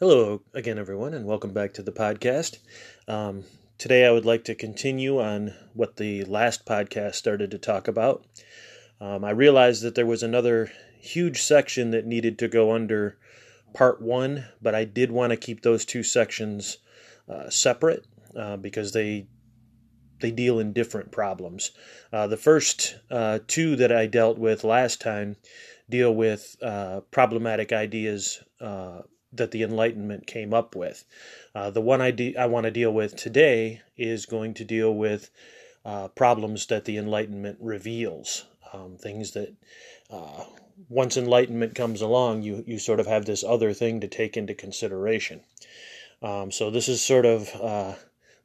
Hello again, everyone, and welcome back to the podcast. Um, today, I would like to continue on what the last podcast started to talk about. Um, I realized that there was another huge section that needed to go under part one, but I did want to keep those two sections uh, separate uh, because they they deal in different problems. Uh, the first uh, two that I dealt with last time deal with uh, problematic ideas uh, that the Enlightenment came up with. Uh, the one I, de- I want to deal with today is going to deal with uh, problems that the Enlightenment reveals, um, things that uh, once Enlightenment comes along, you, you sort of have this other thing to take into consideration. Um, so this is sort of uh,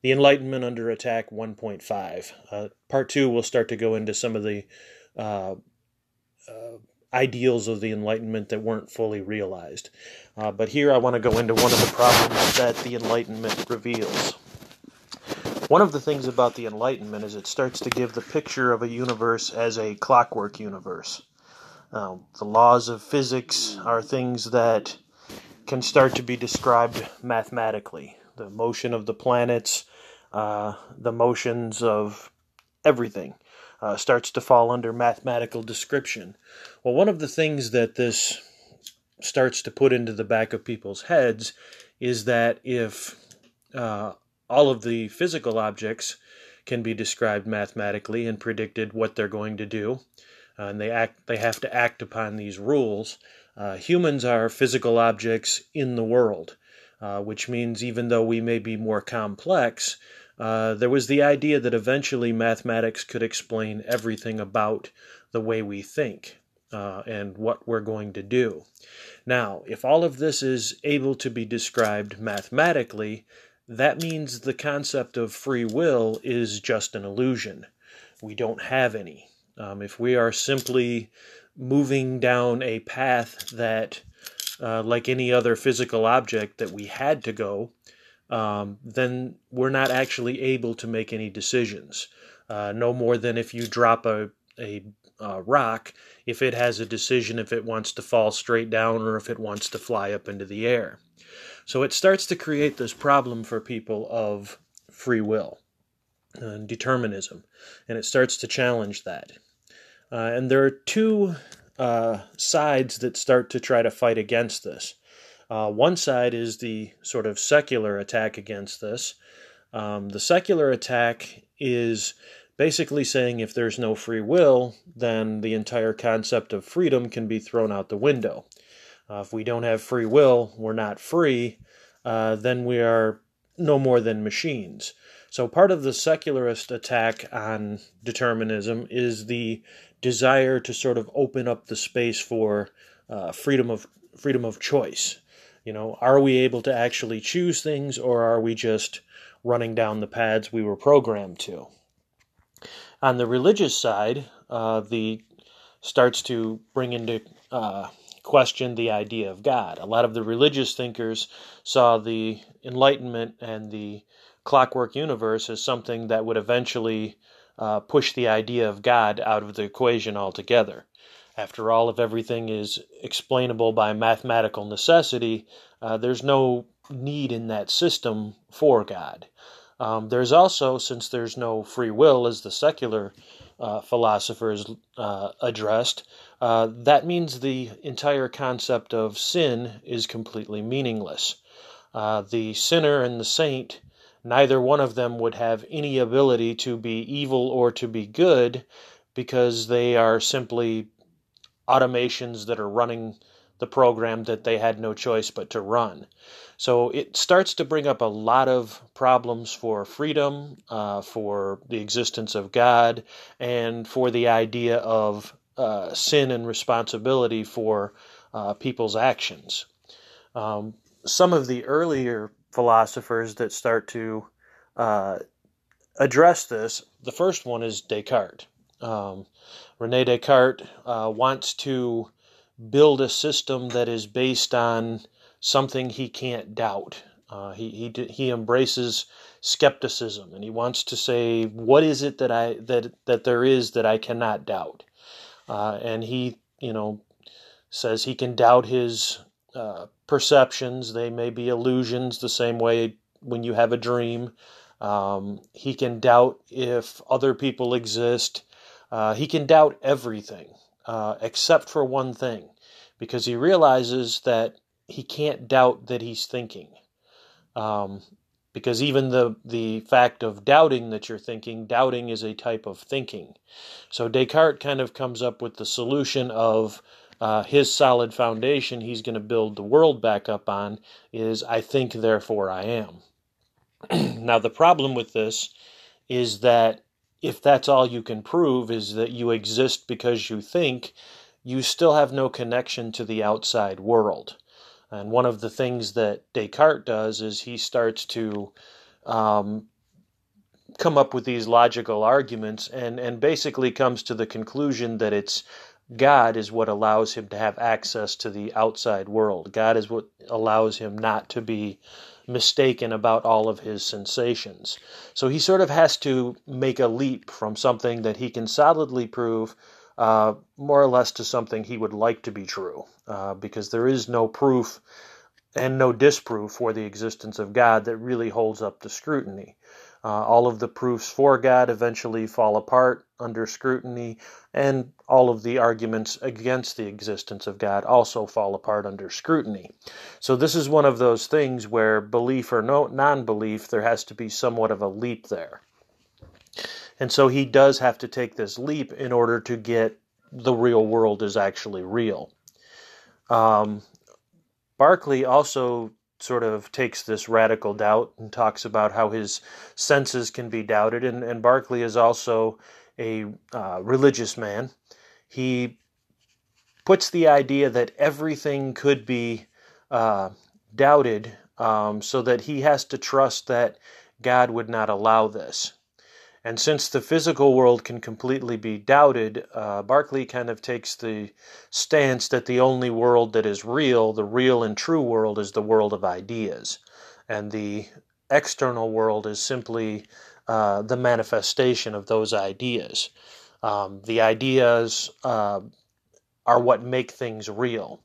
the Enlightenment under attack 1.5. Uh, part two will start to go into some of the uh, ideals of the Enlightenment that weren't fully realized. Uh, but here I want to go into one of the problems that the Enlightenment reveals. One of the things about the Enlightenment is it starts to give the picture of a universe as a clockwork universe. Uh, the laws of physics are things that can start to be described mathematically. The motion of the planets, uh, the motions of everything uh, starts to fall under mathematical description. Well, one of the things that this starts to put into the back of people's heads is that if uh, all of the physical objects can be described mathematically and predicted what they're going to do, uh, and they act, they have to act upon these rules. Uh, humans are physical objects in the world, uh, which means even though we may be more complex, uh, there was the idea that eventually mathematics could explain everything about the way we think uh, and what we're going to do. Now, if all of this is able to be described mathematically, that means the concept of free will is just an illusion. We don't have any. Um, if we are simply moving down a path that, uh, like any other physical object that we had to go, um, then we're not actually able to make any decisions. Uh, no more than if you drop a, a, a, rock, if it has a decision if it wants to fall straight down or if it wants to fly up into the air. So it starts to create this problem for people of free will and determinism, and it starts to challenge that. Uh, and there are two uh, sides that start to try to fight against this. Uh, one side is the sort of secular attack against this. Um, the secular attack is basically saying if there's no free will, then the entire concept of freedom can be thrown out the window. Uh, if we don't have free will, we're not free, uh, then we are no more than machines. So, part of the secularist attack on determinism is the desire to sort of open up the space for uh, freedom of freedom of choice. You know, are we able to actually choose things or are we just running down the paths we were programmed to? On the religious side, uh, the starts to bring into uh, question the idea of God. A lot of the religious thinkers saw the Enlightenment and the clockwork universe as something that would eventually uh, push the idea of God out of the equation altogether. After all, if everything is explainable by mathematical necessity, uh, there's no need in that system for God. Um, there's also, since there's no free will, as the secular uh, philosophers uh, addressed, uh, that means the entire concept of sin is completely meaningless. Uh, the sinner and the saint, neither one of them would have any ability to be evil or to be good because they are simply automations that are running the program that they had no choice but to run. So it starts to bring up a lot of problems for freedom, uh, for the existence of God, and for the idea of uh, sin and responsibility for uh, people's actions. Um, some of the earlier philosophers that start to uh, address this, the first one is Descartes. Um, Rene Descartes uh, wants to build a system that is based on something he can't doubt. Uh, he, he he embraces skepticism and he wants to say what is it that I that that there is that I cannot doubt, uh, and he you know says he can doubt his uh, perceptions, they may be illusions, the same way when you have a dream. Um, he can doubt if other people exist. Uh, he can doubt everything uh, except for one thing because he realizes that he can't doubt that he's thinking. Um, because even the, the fact of doubting that you're thinking, doubting is a type of thinking. So Descartes kind of comes up with the solution of uh, his solid foundation he's going to build the world back up on is I think, therefore I am. now, the problem with this is that if that's all you can prove is that you exist because you think, you still have no connection to the outside world. And one of the things that Descartes does is he starts to um, come up with these logical arguments and, and basically comes to the conclusion that it's God is what allows him to have access to the outside world. God is what allows him not to be mistaken about all of his sensations. So he sort of has to make a leap from something that he can solidly prove uh, more or less to something he would like to be true, uh, because there is no proof and no disproof for the existence of God that really holds up to scrutiny. Uh, all of the proofs for God eventually fall apart under scrutiny, and all of the arguments against the existence of God also fall apart under scrutiny. So, this is one of those things where belief or no, non belief, there has to be somewhat of a leap there. And so he does have to take this leap in order to get the real world is actually real. Um, Berkeley also sort of takes this radical doubt and talks about how his senses can be doubted. And, and Berkeley is also a uh, religious man. He puts the idea that everything could be uh, doubted um, so that he has to trust that God would not allow this. And since the physical world can completely be doubted, uh, Berkeley kind of takes the stance that the only world that is real, the real and true world, is the world of ideas. And the external world is simply uh, the manifestation of those ideas. Um, the ideas uh, are what make things real.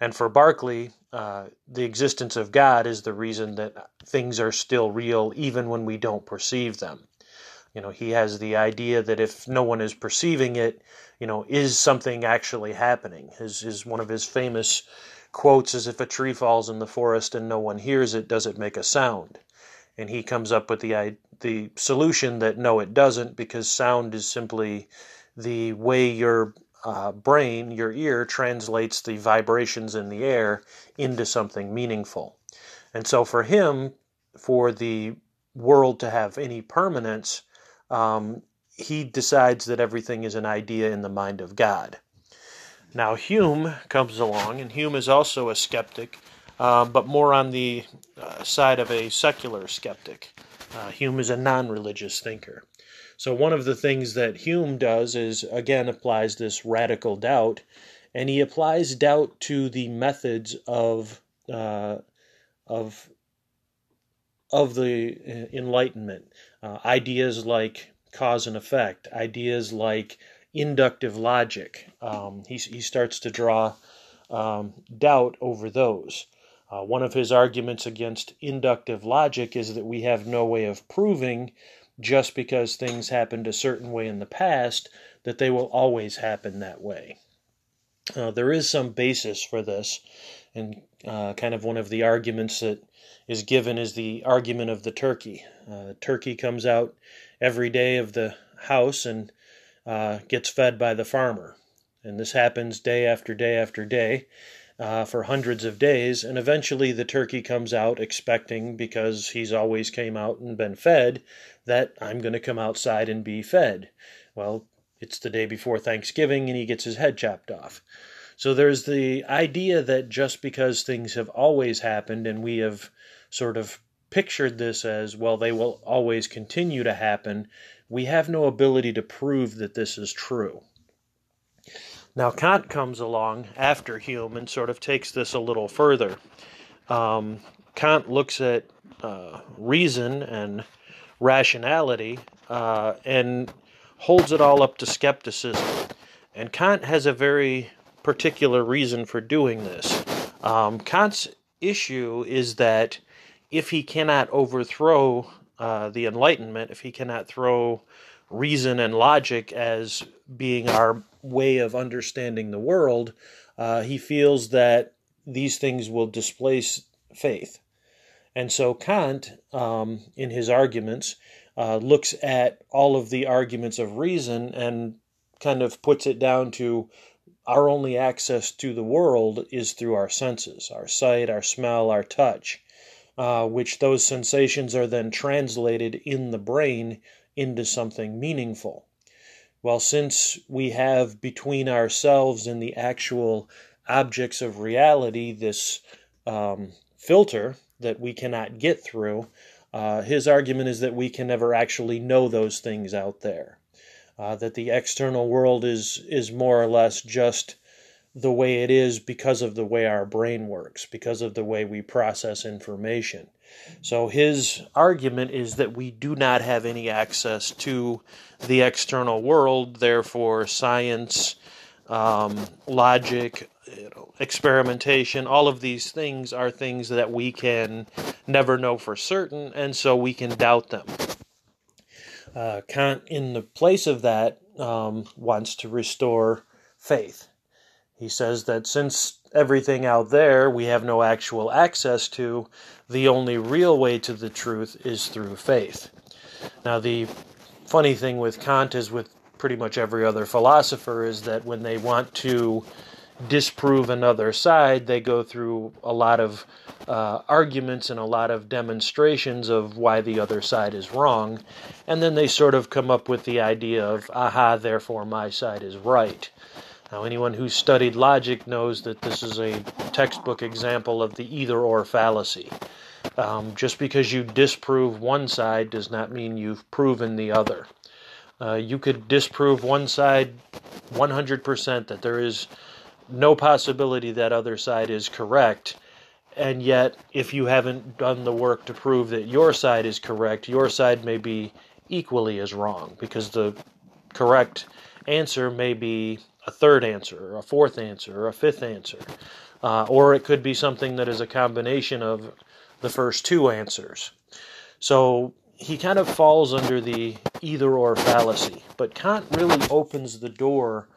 And for Berkeley, uh, the existence of God is the reason that things are still real even when we don't perceive them. You know, he has the idea that if no one is perceiving it, you know, is something actually happening? His, his one of his famous quotes is if a tree falls in the forest and no one hears it, does it make a sound? And he comes up with the the solution that no, it doesn't, because sound is simply the way your uh, brain, your ear, translates the vibrations in the air into something meaningful. And so for him, for the world to have any permanence, um, he decides that everything is an idea in the mind of God. Now, Hume comes along, and Hume is also a skeptic, uh, but more on the uh, side of a secular skeptic. Uh, Hume is a non religious thinker. So, one of the things that Hume does is, again, applies this radical doubt, and he applies doubt to the methods of, uh, of, of the uh, Enlightenment. Uh, ideas like cause and effect, ideas like inductive logic. Um, he, he starts to draw um, doubt over those. Uh, one of his arguments against inductive logic is that we have no way of proving just because things happened a certain way in the past that they will always happen that way. Uh, there is some basis for this, and uh, kind of one of the arguments that is given is the argument of the turkey. Uh, turkey comes out every day of the house and uh, gets fed by the farmer. And this happens day after day after day uh, for hundreds of days. And eventually the turkey comes out expecting, because he's always came out and been fed, that I'm going to come outside and be fed. Well, it's the day before Thanksgiving and he gets his head chopped off. So there's the idea that just because things have always happened and we have sort of pictured this as well, they will always continue to happen, we have no ability to prove that this is true. Now, Kant comes along after Hume and sort of takes this a little further. Um, Kant looks at uh, reason and rationality uh, and holds it all up to skepticism. And Kant has a very particular reason for doing this. Um, Kant's issue is that if he cannot overthrow uh, the Enlightenment, if he cannot throw reason and logic as being our way of understanding the world, uh, he feels that these things will displace faith. And so Kant, um, in his arguments, uh, looks at all of the arguments of reason and kind of puts it down to our only access to the world is through our senses our sight, our smell, our touch, uh, which those sensations are then translated in the brain into something meaningful. Well, since we have between ourselves and the actual objects of reality this um, filter that we cannot get through, uh, his argument is that we can never actually know those things out there. Uh, that the external world is is more or less just the way it is because of the way our brain works, because of the way we process information. So his argument is that we do not have any access to the external world, therefore, science, um, logic, you know, experimentation, all of these things are things that we can never know for certain, and so we can doubt them. Uh, Kant, in the place of that, um, wants to restore faith. He says that since everything out there we have no actual access to, the only real way to the truth is through faith. Now, the funny thing with Kant is with pretty much every other philosopher is that when they want to disprove another side, they go through a lot of uh, arguments and a lot of demonstrations of why the other side is wrong, and then they sort of come up with the idea of, aha, therefore my side is right. Now, anyone who's studied logic knows that this is a textbook example of the either or fallacy. Um, just because you disprove one side does not mean you've proven the other. Uh, you could disprove one side 100% that there is no possibility that other side is correct, and yet if you haven't done the work to prove that your side is correct, your side may be equally as wrong because the correct answer may be a third answer, or a fourth answer, or a fifth answer. Uh, or it could be something that is a combination of the first two answers. So he kind of falls under the either or fallacy. But Kant really opens the door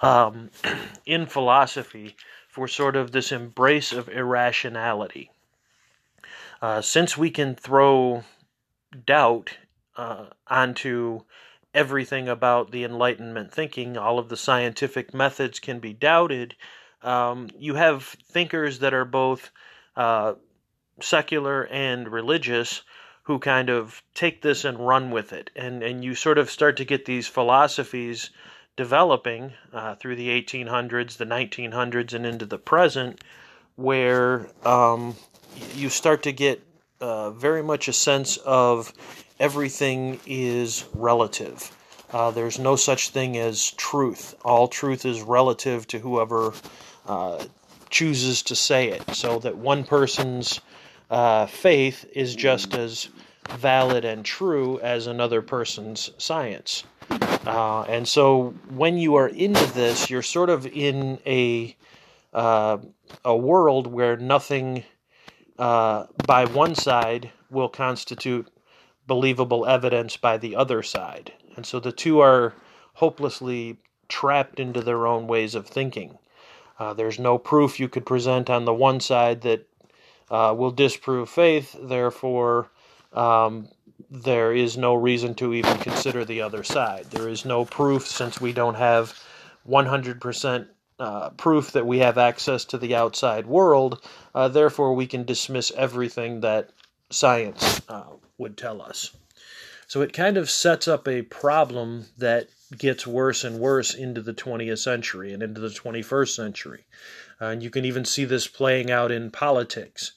um, in philosophy for sort of this embrace of irrationality. Uh, since we can throw doubt uh, onto everything about the Enlightenment thinking, all of the scientific methods can be doubted. Um, you have thinkers that are both uh, secular and religious who kind of take this and run with it. And, and you sort of start to get these philosophies developing uh, through the 1800s, the 1900s, and into the present, where um, you start to get uh, very much a sense of everything is relative. Uh, there's no such thing as truth. All truth is relative to whoever uh, chooses to say it. So that one person's uh, faith is just as valid and true as another person's science. Uh, and so when you are into this, you're sort of in a uh, a world where nothing uh, by one side will constitute believable evidence by the other side. And so the two are hopelessly trapped into their own ways of thinking. Uh, there's no proof you could present on the one side that uh, will disprove faith, therefore, um, there is no reason to even consider the other side. There is no proof since we don't have 100% uh, proof that we have access to the outside world, uh, therefore, we can dismiss everything that science uh, would tell us. So it kind of sets up a problem that gets worse and worse into the 20th century and into the 21st century. And you can even see this playing out in politics.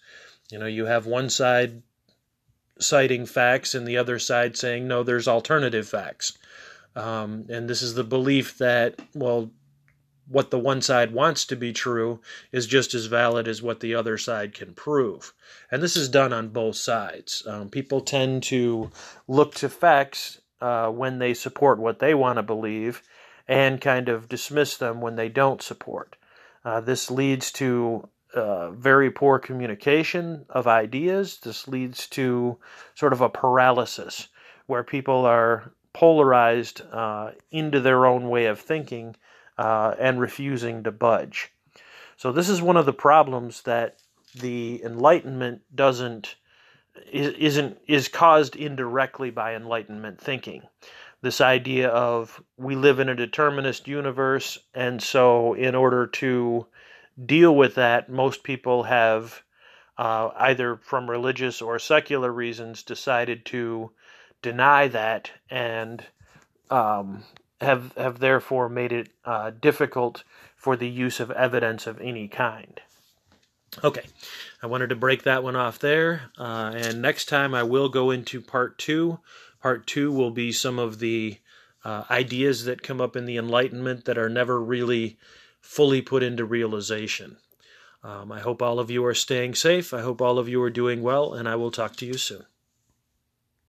You know, you have one side citing facts and the other side saying, no, there's alternative facts. Um, and this is the belief that, well, what the one side wants to be true is just as valid as what the other side can prove. And this is done on both sides. Um, people tend to look to facts uh, when they support what they want to believe and kind of dismiss them when they don't support. Uh, this leads to uh, very poor communication of ideas. This leads to sort of a paralysis where people are polarized uh, into their own way of thinking uh, and refusing to budge. So, this is one of the problems that the Enlightenment doesn't is, isn't is caused indirectly by Enlightenment thinking. This idea of we live in a determinist universe, and so in order to deal with that, most people have uh, either from religious or secular reasons decided to deny that and um, have have therefore made it uh, difficult for the use of evidence of any kind. Okay, I wanted to break that one off there, uh, and next time I will go into part two. Part two will be some of the uh, ideas that come up in the Enlightenment that are never really fully put into realization. Um, I hope all of you are staying safe. I hope all of you are doing well, and I will talk to you soon.